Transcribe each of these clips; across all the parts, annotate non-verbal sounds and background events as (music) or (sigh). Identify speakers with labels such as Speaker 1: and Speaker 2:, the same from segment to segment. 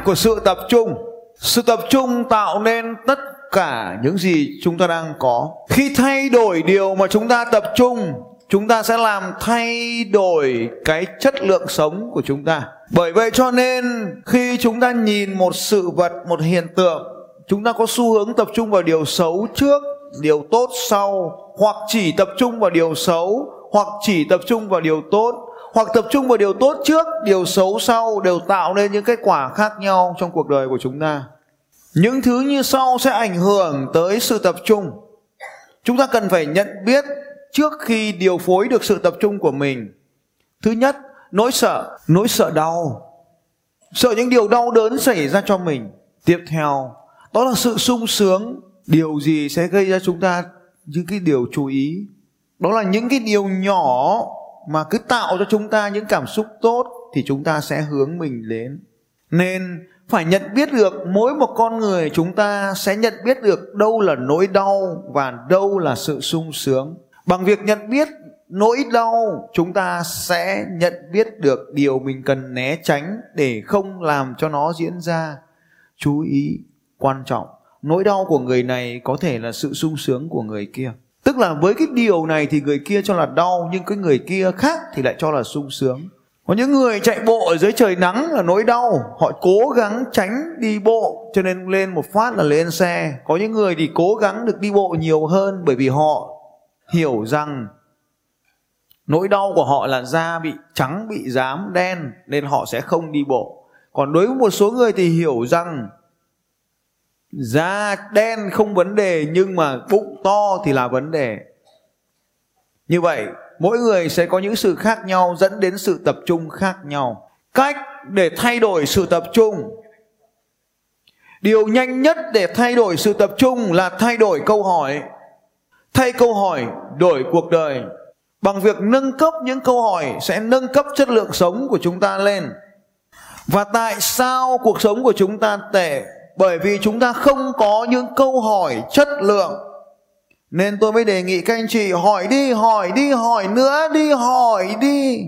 Speaker 1: mạnh của sự tập trung. Sự tập trung tạo nên tất cả những gì chúng ta đang có. Khi thay đổi điều mà chúng ta tập trung, chúng ta sẽ làm thay đổi cái chất lượng sống của chúng ta. Bởi vậy cho nên, khi chúng ta nhìn một sự vật, một hiện tượng, chúng ta có xu hướng tập trung vào điều xấu trước, điều tốt sau, hoặc chỉ tập trung vào điều xấu, hoặc chỉ tập trung vào điều tốt hoặc tập trung vào điều tốt trước, điều xấu sau đều tạo nên những kết quả khác nhau trong cuộc đời của chúng ta. Những thứ như sau sẽ ảnh hưởng tới sự tập trung. Chúng ta cần phải nhận biết trước khi điều phối được sự tập trung của mình. Thứ nhất, nỗi sợ. Nỗi sợ đau. Sợ những điều đau đớn xảy ra cho mình. Tiếp theo, đó là sự sung sướng. Điều gì sẽ gây ra chúng ta những cái điều chú ý? Đó là những cái điều nhỏ mà cứ tạo cho chúng ta những cảm xúc tốt thì chúng ta sẽ hướng mình đến. Nên phải nhận biết được mỗi một con người chúng ta sẽ nhận biết được đâu là nỗi đau và đâu là sự sung sướng. Bằng việc nhận biết nỗi đau, chúng ta sẽ nhận biết được điều mình cần né tránh để không làm cho nó diễn ra. Chú ý quan trọng, nỗi đau của người này có thể là sự sung sướng của người kia tức là với cái điều này thì người kia cho là đau, nhưng cái người kia khác thì lại cho là sung sướng. Có những người chạy bộ ở dưới trời nắng là nỗi đau, họ cố gắng tránh đi bộ, cho nên lên một phát là lên xe. Có những người thì cố gắng được đi bộ nhiều hơn bởi vì họ hiểu rằng nỗi đau của họ là da bị trắng, bị dám đen, nên họ sẽ không đi bộ. Còn đối với một số người thì hiểu rằng da đen không vấn đề, nhưng mà bụng to thì là vấn đề. Như vậy, mỗi người sẽ có những sự khác nhau, dẫn đến sự tập trung khác nhau. Cách để thay đổi sự tập trung. Điều nhanh nhất để thay đổi sự tập trung là thay đổi câu hỏi. Thay câu hỏi, đổi cuộc đời. Bằng việc nâng cấp, những câu hỏi sẽ nâng cấp chất lượng sống của chúng ta lên. Và tại sao cuộc sống của chúng ta tệ? Bởi vì chúng ta không có những câu hỏi chất lượng. Nên tôi mới đề nghị các anh chị hỏi đi hỏi đi, hỏi nữa đi, hỏi đi.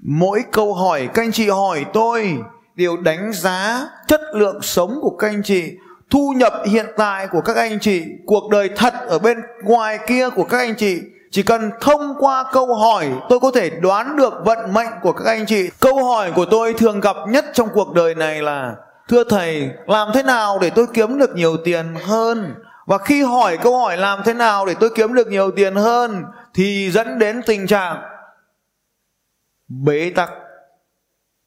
Speaker 1: Mỗi câu hỏi các anh chị hỏi tôi đều đánh giá chất lượng sống của các anh chị, thu nhập hiện tại của các anh chị, cuộc đời thật ở bên ngoài kia của các anh chị. Chỉ cần thông qua câu hỏi, tôi có thể đoán được vận mệnh của các anh chị. Câu hỏi của tôi thường gặp nhất trong cuộc đời này là thưa thầy làm thế nào để tôi kiếm được nhiều tiền hơn? Và khi hỏi câu hỏi làm thế nào để tôi kiếm được nhiều tiền hơn thì dẫn đến tình trạng bế tắc.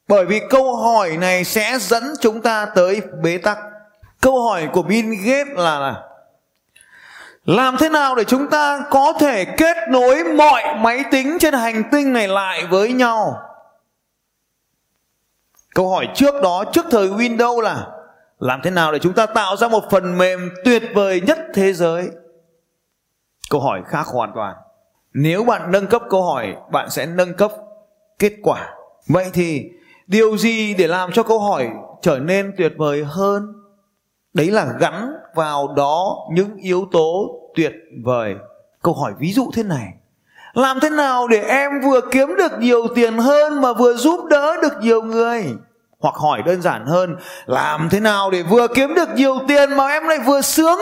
Speaker 1: Bởi vì câu hỏi này sẽ dẫn chúng ta tới bế tắc. Câu hỏi của Bill Gates là, là làm thế nào để chúng ta có thể kết nối mọi máy tính trên hành tinh này lại với nhau? Câu hỏi trước đó, trước thời Windows là, làm thế nào để chúng ta tạo ra một phần mềm tuyệt vời nhất thế giới? Câu hỏi khác hoàn toàn. Nếu bạn nâng cấp câu hỏi, bạn sẽ nâng cấp kết quả. Vậy thì điều gì để làm cho câu hỏi trở nên tuyệt vời hơn? Đấy là gắn vào đó những yếu tố tuyệt vời. Câu hỏi ví dụ thế này làm thế nào để em vừa kiếm được nhiều tiền hơn mà vừa giúp đỡ được nhiều người? Hoặc hỏi đơn giản hơn, làm thế nào để vừa kiếm được nhiều tiền mà em lại vừa sướng?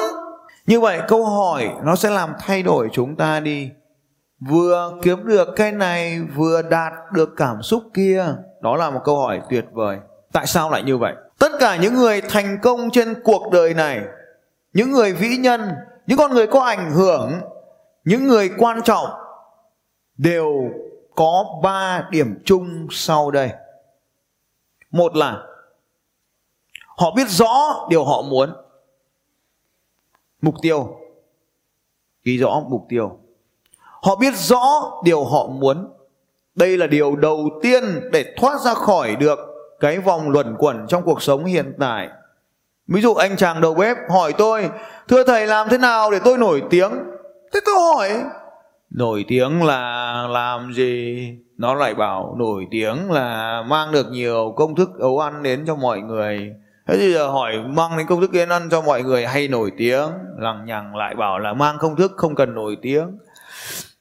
Speaker 1: Như vậy câu hỏi nó sẽ làm thay đổi chúng ta đi. Vừa kiếm được cái này, vừa đạt được cảm xúc kia. Đó là một câu hỏi tuyệt vời. Tại sao lại như vậy? Tất cả những người thành công trên cuộc đời này, những người vĩ nhân, những con người có ảnh hưởng, những người quan trọng đều có ba điểm chung sau đây. Một là, họ biết rõ điều họ muốn. Mục tiêu. Ghi rõ mục tiêu. Họ biết rõ điều họ muốn. Đây là điều đầu tiên để thoát ra khỏi được cái vòng luẩn quẩn trong cuộc sống hiện tại. Ví dụ anh chàng đầu bếp hỏi tôi, thưa thầy, làm thế nào để tôi nổi tiếng? Thế tôi hỏi nổi tiếng là làm gì? Nó lại bảo nổi tiếng là mang được nhiều công thức ấu ăn đến cho mọi người. Thế thì giờ hỏi mang đến công thức đến ăn cho mọi người hay nổi tiếng? Lằng nhằng lại bảo là mang công thức không cần nổi tiếng.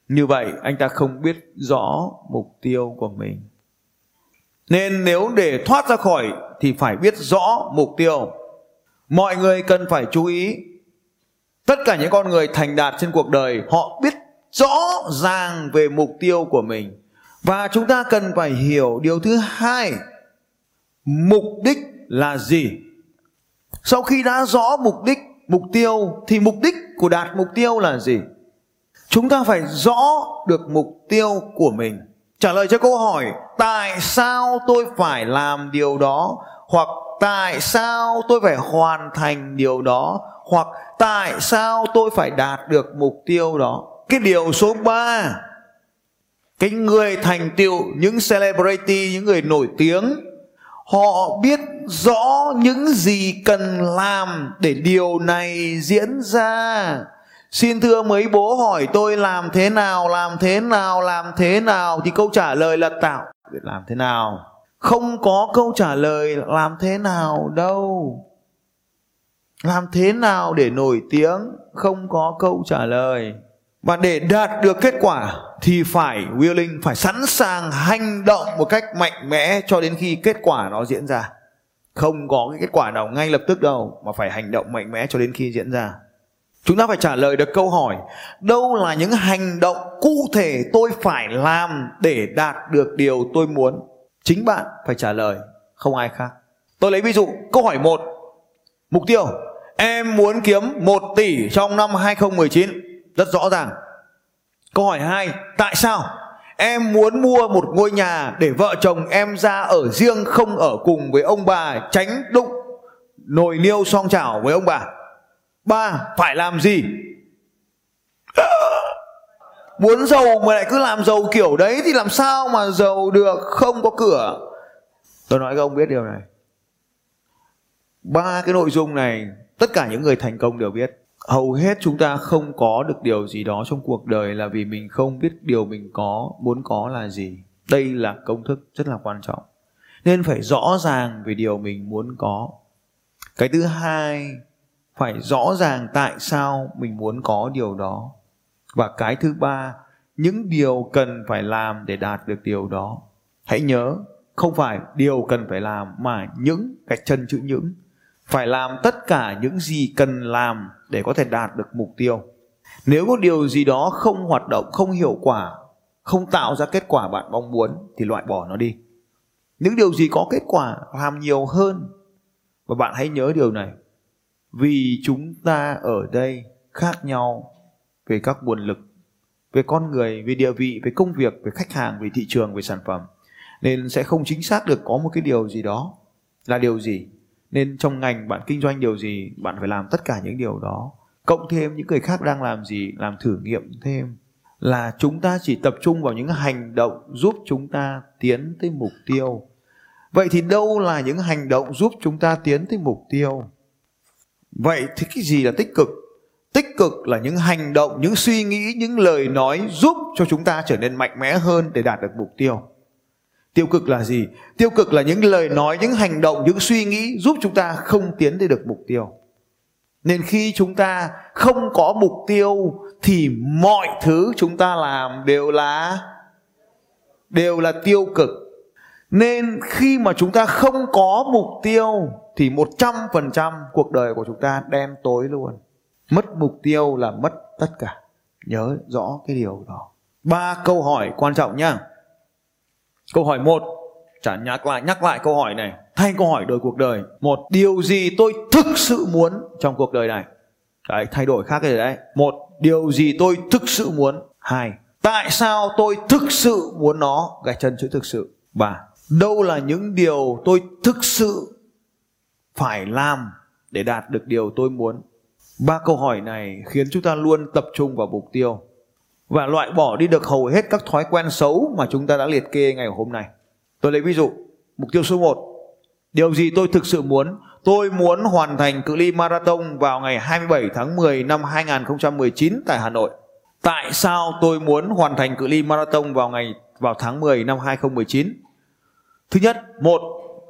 Speaker 1: Như vậy, anh ta không biết rõ mục tiêu của mình. Nên nếu để thoát ra khỏi thì phải biết rõ mục tiêu. Mọi người cần phải chú ý. Tất cả những con người thành đạt trên cuộc đời, họ biết rõ ràng về mục tiêu của mình. Và chúng ta cần phải hiểu điều thứ hai. Mục đích là gì? Sau khi đã rõ mục đích, mục tiêu, thì mục đích của đạt mục tiêu là gì? Chúng ta phải rõ được mục tiêu của mình. Trả lời cho câu hỏi, tại sao tôi phải làm điều đó? Hoặc tại sao tôi phải hoàn thành điều đó? Hoặc tại sao tôi phải đạt được mục tiêu đó? Cái điều số 3 cái người thành tựu, những celebrity, những người nổi tiếng, họ biết rõ những gì cần làm để điều này diễn ra. Xin thưa mấy bố hỏi tôi làm thế nào, làm thế nào, làm thế nào, thì câu trả lời là tạo. Làm thế nào? Không có câu trả lời làm thế nào đâu. Làm thế nào để nổi tiếng? Không có câu trả lời và để đạt được kết quả thì phải willing, phải sẵn sàng hành động một cách mạnh mẽ cho đến khi kết quả nó diễn ra. Không có cái kết quả nào ngay lập tức đâu mà phải hành động mạnh mẽ cho đến khi diễn ra. Chúng ta phải trả lời được câu hỏi, đâu là những hành động cụ thể tôi phải làm để đạt được điều tôi muốn? Chính bạn phải trả lời, không ai khác. Tôi lấy ví dụ, câu hỏi một. Mục tiêu, em muốn kiếm 1 tỷ trong năm 2019 rất rõ ràng. Câu hỏi 2 tại sao em muốn mua một ngôi nhà để vợ chồng em ra ở riêng không ở cùng với ông bà tránh đụng nồi niêu song chảo với ông bà? Ba, phải làm gì? (gasps) Muốn giàu mà lại cứ làm giàu kiểu đấy thì làm sao mà giàu được? Không có cửa. Tôi nói các ông biết điều này. Ba cái nội dung này, tất cả những người thành công đều biết hầu hết chúng ta không có được điều gì đó trong cuộc đời là vì mình không biết điều mình có, muốn có là gì. Đây là công thức rất là quan trọng. Nên phải rõ ràng về điều mình muốn có. Cái thứ hai, phải rõ ràng tại sao mình muốn có điều đó. Và cái thứ ba, những điều cần phải làm để đạt được điều đó. Hãy nhớ, không phải điều cần phải làm mà những cái chân chữ những phải làm tất cả những gì cần làm để có thể đạt được mục tiêu. Nếu có điều gì đó không hoạt động, không hiệu quả, không tạo ra kết quả bạn mong muốn, thì loại bỏ nó đi. Những điều gì có kết quả làm nhiều hơn. Và bạn hãy nhớ điều này. Vì chúng ta ở đây khác nhau về các nguồn lực, về con người, về địa vị, về công việc, về khách hàng, về thị trường, về sản phẩm. Nên sẽ không chính xác được có một cái điều gì đó là điều gì nên trong ngành bạn kinh doanh điều gì, bạn phải làm tất cả những điều đó. Cộng thêm những người khác đang làm gì, làm thử nghiệm thêm. Là chúng ta chỉ tập trung vào những hành động giúp chúng ta tiến tới mục tiêu. Vậy thì đâu là những hành động giúp chúng ta tiến tới mục tiêu? Vậy thì cái gì là tích cực? Tích cực là những hành động, những suy nghĩ, những lời nói giúp cho chúng ta trở nên mạnh mẽ hơn để đạt được mục tiêu tiêu cực là gì tiêu cực là những lời nói, những hành động, những suy nghĩ giúp chúng ta không tiến đến được mục tiêu nên khi chúng ta không có mục tiêu thì mọi thứ chúng ta làm đều là đều là tiêu cực nên khi mà chúng ta không có mục tiêu thì 100% cuộc đời của chúng ta đen tối luôn. Mất mục tiêu là mất tất cả. Nhớ rõ cái điều đó. Ba câu hỏi quan trọng nhá. Câu hỏi một, trả nhắc lại nhắc lại câu hỏi này. Thay câu hỏi đổi cuộc đời. Một, điều gì tôi thực sự muốn trong cuộc đời này? Đấy, thay đổi khác cái đấy. Một, điều gì tôi thực sự muốn? Hai, tại sao tôi thực sự muốn nó? Gạch chân chữ thực sự. Ba, đâu là những điều tôi thực sự phải làm để đạt được điều tôi muốn ba câu hỏi này khiến chúng ta luôn tập trung vào mục tiêu và loại bỏ đi được hầu hết các thói quen xấu mà chúng ta đã liệt kê ngày hôm nay. Tôi lấy ví dụ mục tiêu số 1 điều gì tôi thực sự muốn? Tôi muốn hoàn thành cự ly marathon vào ngày 27 tháng 10 năm 2019 tại Hà Nội. Tại sao tôi muốn hoàn thành cự ly marathon vào ngày vào tháng 10 năm 2019 Thứ nhất, một,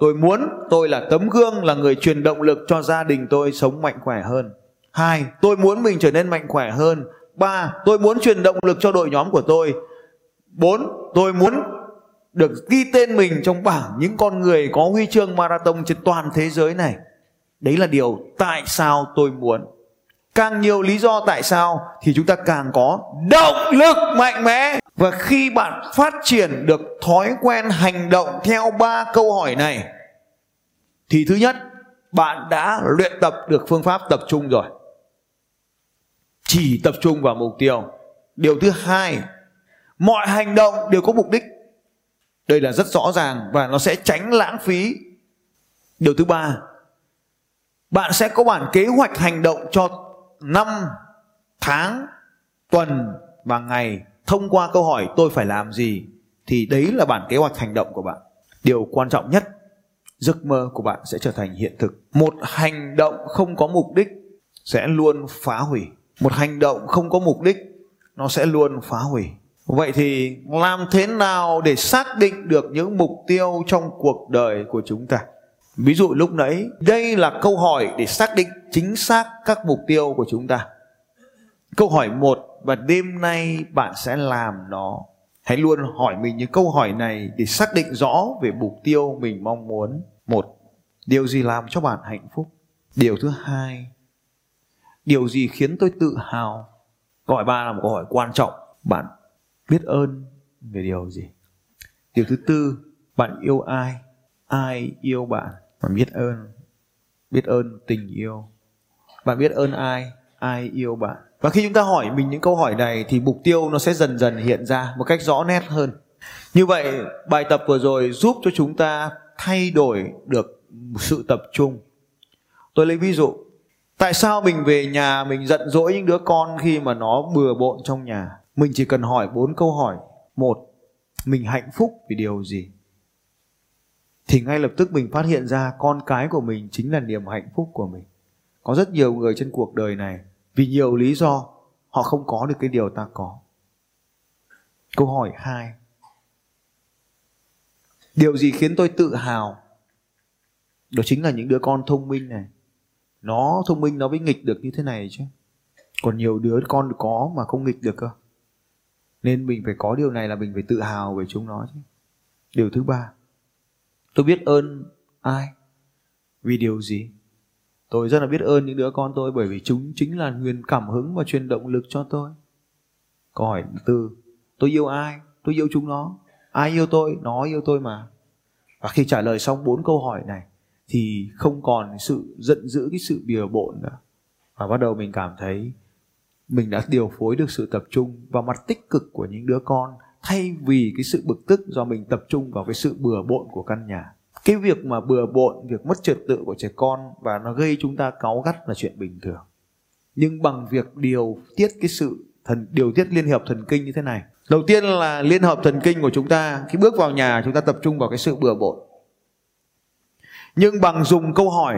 Speaker 1: tôi muốn tôi là tấm gương là người truyền động lực cho gia đình tôi sống mạnh khỏe hơn. Hai, tôi muốn mình trở nên mạnh khỏe hơn. Ba, tôi muốn truyền động lực cho đội nhóm của tôi. Bốn, tôi muốn được ghi tên mình trong bảng những con người có huy chương marathon trên toàn thế giới này. Đấy là điều tại sao tôi muốn. Càng nhiều lý do tại sao thì chúng ta càng có động lực mạnh mẽ. Và khi bạn phát triển được thói quen hành động theo ba câu hỏi này thì thứ nhất bạn đã luyện tập được phương pháp tập trung rồi chỉ tập trung vào mục tiêu. Điều thứ hai, mọi hành động đều có mục đích. Đây là rất rõ ràng và nó sẽ tránh lãng phí. Điều thứ ba, bạn sẽ có bản kế hoạch hành động cho năm tháng, tuần và ngày. Thông qua câu hỏi tôi phải làm gì thì đấy là bản kế hoạch hành động của bạn. Điều quan trọng nhất, giấc mơ của bạn sẽ trở thành hiện thực. Một hành động không có mục đích sẽ luôn phá hủy một hành động không có mục đích, nó sẽ luôn phá hủy. Vậy thì làm thế nào để xác định được những mục tiêu trong cuộc đời của chúng ta? Ví dụ lúc nãy, đây là câu hỏi để xác định chính xác các mục tiêu của chúng ta. Câu hỏi một, và đêm nay bạn sẽ làm nó. Hãy luôn hỏi mình những câu hỏi này để xác định rõ về mục tiêu mình mong muốn. Một, điều gì làm cho bạn hạnh phúc? Điều thứ hai điều gì khiến tôi tự hào? Câu hỏi ba là một câu hỏi quan trọng. Bạn biết ơn về điều gì? Điều thứ tư, bạn yêu ai? Ai yêu bạn? Bạn biết ơn biết ơn tình yêu. Bạn biết ơn ai? Ai yêu bạn? Và khi chúng ta hỏi mình những câu hỏi này thì mục tiêu nó sẽ dần dần hiện ra một cách rõ nét hơn. Như vậy, bài tập vừa rồi giúp cho chúng ta thay đổi được sự tập trung. Tôi lấy ví dụ tại sao mình về nhà mình giận dỗi những đứa con khi mà nó bừa bộn trong nhà? Mình chỉ cần hỏi bốn câu hỏi. Một, mình hạnh phúc vì điều gì? Thì ngay lập tức mình phát hiện ra con cái của mình chính là niềm hạnh phúc của mình. Có rất nhiều người trên cuộc đời này, vì nhiều lý do, họ không có được cái điều ta có. Câu hỏi hai. Điều gì khiến tôi tự hào? Đó chính là những đứa con thông minh này nó thông minh, nó mới nghịch được như thế này chứ. Còn nhiều đứa con có mà không nghịch được cơ. Nên mình phải có điều này là mình phải tự hào về chúng nó chứ. Điều thứ ba, tôi biết ơn ai? Vì điều gì? Tôi rất là biết ơn những đứa con tôi bởi vì chúng chính là nguồn cảm hứng và truyền động lực cho tôi. Câu hỏi thứ tư, tôi yêu ai? Tôi yêu chúng nó. Ai yêu tôi? Nó yêu tôi mà. Và khi trả lời xong bốn câu hỏi này thì không còn sự giận dữ, cái sự bìa bộn nữa. Và bắt đầu mình cảm thấy mình đã điều phối được sự tập trung vào mặt tích cực của những đứa con thay vì cái sự bực tức do mình tập trung vào cái sự bừa bộn của căn nhà. Cái việc mà bừa bộn, việc mất trật tự của trẻ con và nó gây chúng ta cáu gắt là chuyện bình thường. Nhưng bằng việc điều tiết cái sự thần, điều tiết liên hợp thần kinh như thế này. Đầu tiên là liên hợp thần kinh của chúng ta, khi bước vào nhà chúng ta tập trung vào cái sự bừa bộn nhưng bằng dùng câu hỏi,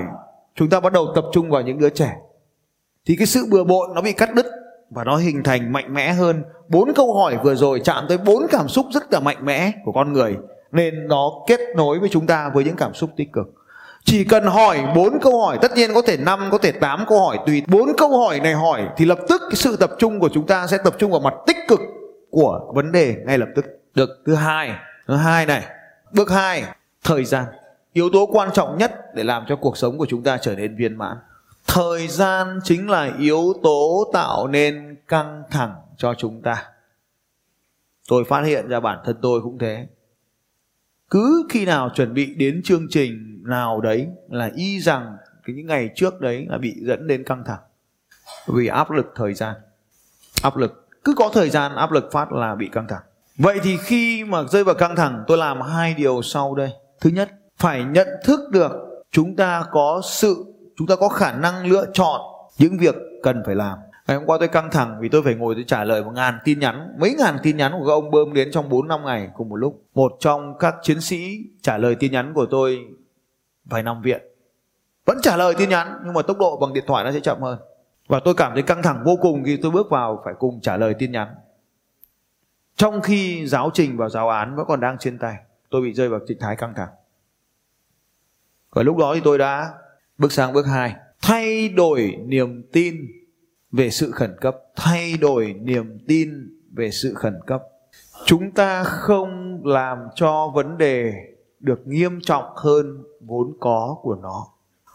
Speaker 1: chúng ta bắt đầu tập trung vào những đứa trẻ. Thì cái sự bừa bộn nó bị cắt đứt và nó hình thành mạnh mẽ hơn. Bốn câu hỏi vừa rồi chạm tới bốn cảm xúc rất là mạnh mẽ của con người, nên nó kết nối với chúng ta với những cảm xúc tích cực. Chỉ cần hỏi bốn câu hỏi, tất nhiên có thể năm, có thể tám câu hỏi, tùy bốn câu hỏi này hỏi, thì lập tức cái sự tập trung của chúng ta sẽ tập trung vào mặt tích cực của vấn đề ngay lập tức. Được. Thứ hai thứ hai này. Bước hai, thời gian yếu tố quan trọng nhất để làm cho cuộc sống của chúng ta trở nên viên mãn. Thời gian chính là yếu tố tạo nên căng thẳng cho chúng ta. Tôi phát hiện ra bản thân tôi cũng thế. Cứ khi nào chuẩn bị đến chương trình nào đấy là y rằng cái những ngày trước đấy là bị dẫn đến căng thẳng. Vì áp lực thời gian. Áp lực. Cứ có thời gian, áp lực phát là bị căng thẳng. Vậy thì khi mà rơi vào căng thẳng, tôi làm hai điều sau đây. Thứ nhất phải nhận thức được chúng ta có sự, chúng ta có khả năng lựa chọn những việc cần phải làm. Ngày hôm qua tôi căng thẳng vì tôi phải ngồi tôi trả lời một ngàn tin nhắn, mấy ngàn tin nhắn của các ông bơm đến trong 4 năm ngày cùng một lúc. Một trong các chiến sĩ trả lời tin nhắn của tôi phải nằm viện. Vẫn trả lời tin nhắn, nhưng mà tốc độ bằng điện thoại nó sẽ chậm hơn. Và tôi cảm thấy căng thẳng vô cùng khi tôi bước vào phải cùng trả lời tin nhắn. Trong khi giáo trình và giáo án vẫn còn đang trên tay, tôi bị rơi vào trạng thái căng thẳng và lúc đó thì tôi đã bước sang bước hai. Thay đổi niềm tin về sự khẩn cấp. Thay đổi niềm tin về sự khẩn cấp. Chúng ta không làm cho vấn đề được nghiêm trọng hơn vốn có của nó.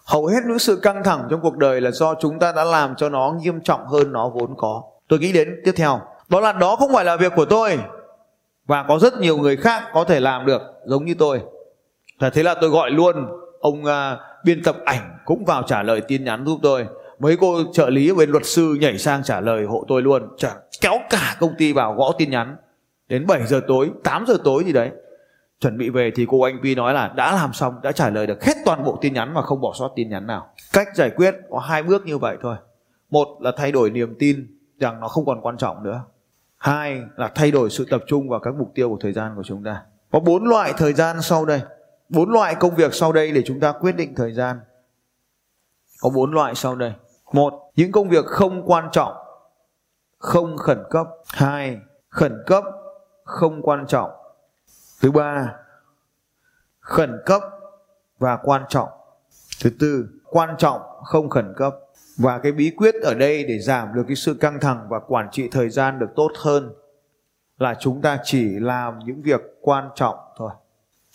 Speaker 1: Hầu hết những sự căng thẳng trong cuộc đời là do chúng ta đã làm cho nó nghiêm trọng hơn nó vốn có. Tôi nghĩ đến tiếp theo. Đó là đó không phải là việc của tôi, và có rất nhiều người khác có thể làm được giống như tôi. Và thế là tôi gọi luôn ông uh, biên tập ảnh cũng vào trả lời tin nhắn giúp tôi. Mấy cô trợ lý bên luật sư nhảy sang trả lời hộ tôi luôn. Chả, kéo cả công ty vào gõ tin nhắn. Đến 7 giờ tối 8 giờ tối gì đấy. Chuẩn bị về thì cô anh Vi nói là đã làm xong đã trả lời được hết toàn bộ tin nhắn mà không bỏ sót tin nhắn nào. Cách giải quyết có hai bước như vậy thôi. Một là thay đổi niềm tin rằng nó không còn quan trọng nữa. Hai là thay đổi sự tập trung vào các mục tiêu của thời gian của chúng ta. Có bốn loại thời gian sau đây bốn loại công việc sau đây để chúng ta quyết định thời gian. Có bốn loại sau đây. Một, những công việc không quan trọng, không khẩn cấp. Hai, khẩn cấp, không quan trọng. Thứ ba, khẩn cấp và quan trọng. Thứ tư, quan trọng, không khẩn cấp. Và cái bí quyết ở đây để giảm được cái sự căng thẳng và quản trị thời gian được tốt hơn là chúng ta chỉ làm những việc quan trọng thôi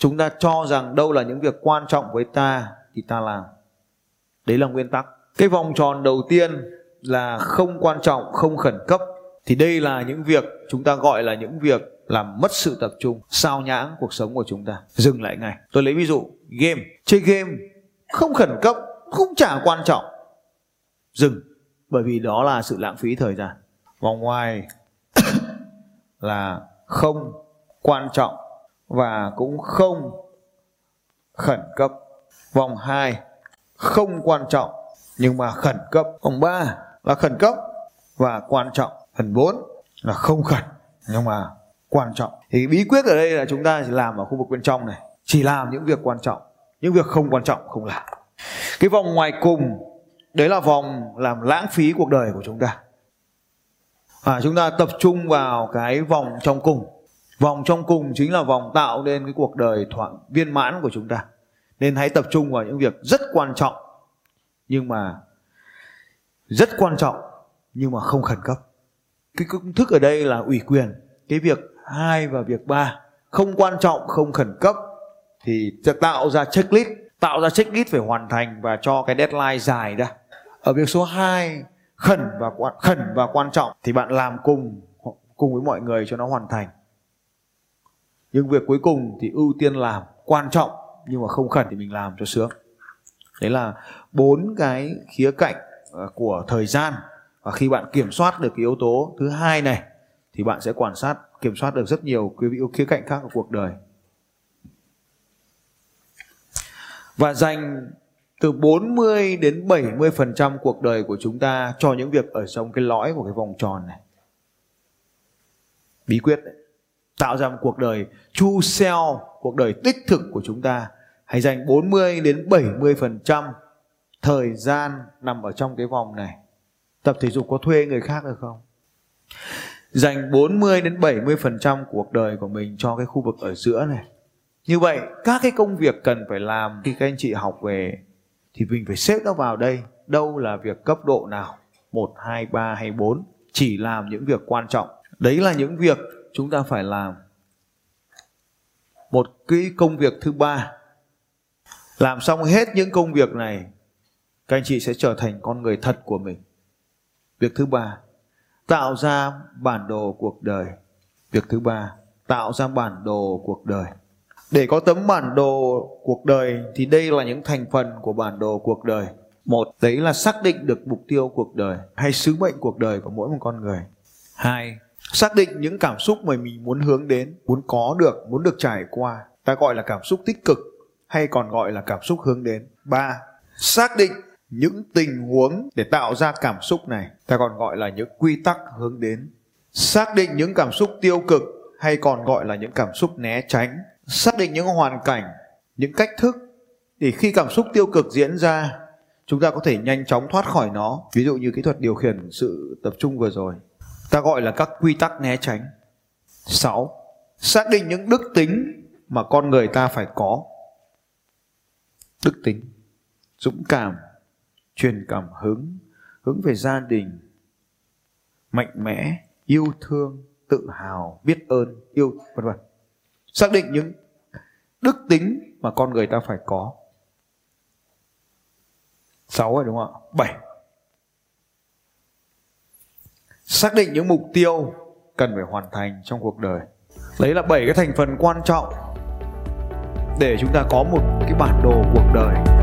Speaker 1: chúng ta cho rằng đâu là những việc quan trọng với ta thì ta làm. Đấy là nguyên tắc. Cái vòng tròn đầu tiên là không quan trọng, không khẩn cấp. Thì đây là những việc chúng ta gọi là những việc làm mất sự tập trung, sao nhãng cuộc sống của chúng ta. Dừng lại ngay. Tôi lấy ví dụ, game. Chơi game không khẩn cấp, không chả quan trọng. Dừng. Bởi vì đó là sự lãng phí thời gian. Vòng ngoài (coughs) là không quan trọng và cũng không khẩn cấp. Vòng 2 không quan trọng nhưng mà khẩn cấp. Vòng 3 là khẩn cấp và quan trọng. Phần 4 là không khẩn nhưng mà quan trọng. Thì bí quyết ở đây là chúng ta chỉ làm ở khu vực bên trong này. Chỉ làm những việc quan trọng. Những việc không quan trọng không làm. Cái vòng ngoài cùng đấy là vòng làm lãng phí cuộc đời của chúng ta. À, chúng ta tập trung vào cái vòng trong cùng vòng trong cùng chính là vòng tạo nên cái cuộc đời thoảng viên mãn của chúng ta. Nên hãy tập trung vào những việc rất quan trọng, nhưng mà rất quan trọng, nhưng mà không khẩn cấp. Cái công thức ở đây là ủy quyền. Cái việc hai và việc ba không quan trọng, không khẩn cấp thì sẽ tạo ra checklist. Tạo ra checklist phải hoàn thành và cho cái deadline dài ra. Ở việc số 2 khẩn và quan, khẩn và quan trọng thì bạn làm cùng cùng với mọi người cho nó hoàn thành nhưng việc cuối cùng thì ưu tiên làm quan trọng, nhưng mà không khẩn thì mình làm cho sướng đấy là bốn cái khía cạnh à, của thời gian và khi bạn kiểm soát được cái yếu tố thứ hai này, thì bạn sẽ quan sát, kiểm soát được rất nhiều cái khía cạnh khác của cuộc đời và dành từ 40 đến 70% cuộc đời của chúng ta cho những việc ở trong cái lõi của cái vòng tròn này. Bí quyết đấy. Tạo ra một cuộc đời chu seo cuộc đời tích thực của chúng ta. Hãy dành 40 đến 70% thời gian nằm ở trong cái vòng này. Tập thể dục có thuê người khác được không? Dành 40 đến 70% cuộc đời của mình cho cái khu vực ở giữa này. Như vậy, các cái công việc cần phải làm khi các anh chị học về thì mình phải xếp nó vào đây đâu là việc cấp độ nào một hai ba hay bốn chỉ làm những việc quan trọng đấy là những việc chúng ta phải làm một cái công việc thứ ba. Làm xong hết những công việc này, các anh chị sẽ trở thành con người thật của mình. Việc thứ ba, tạo ra bản đồ cuộc đời. Việc thứ ba, tạo ra bản đồ cuộc đời. Để có tấm bản đồ cuộc đời thì đây là những thành phần của bản đồ cuộc đời. Một, đấy là xác định được mục tiêu cuộc đời hay sứ mệnh cuộc đời của mỗi một con người. Hai xác định những cảm xúc mà mình muốn hướng đến, muốn có được, muốn được trải qua, ta gọi là cảm xúc tích cực hay còn gọi là cảm xúc hướng đến. Ba, xác định những tình huống để tạo ra cảm xúc này, ta còn gọi là những quy tắc hướng đến. Xác định những cảm xúc tiêu cực hay còn gọi là những cảm xúc né tránh. Xác định những hoàn cảnh, những cách thức để khi cảm xúc tiêu cực diễn ra, chúng ta có thể nhanh chóng thoát khỏi nó. Ví dụ như kỹ thuật điều khiển sự tập trung vừa rồi ta gọi là các quy tắc né tránh 6. Xác định những đức tính mà con người ta phải có. Đức tính, dũng cảm, truyền cảm hứng, hướng về gia đình, mạnh mẽ, yêu thương, tự hào biết ơn yêu vân vân xác định những đức tính mà con người ta phải có sáu rồi đúng không ạ bảy xác định những mục tiêu cần phải hoàn thành trong cuộc đời. Đấy là bảy cái thành phần quan trọng để chúng ta có một cái bản đồ cuộc đời.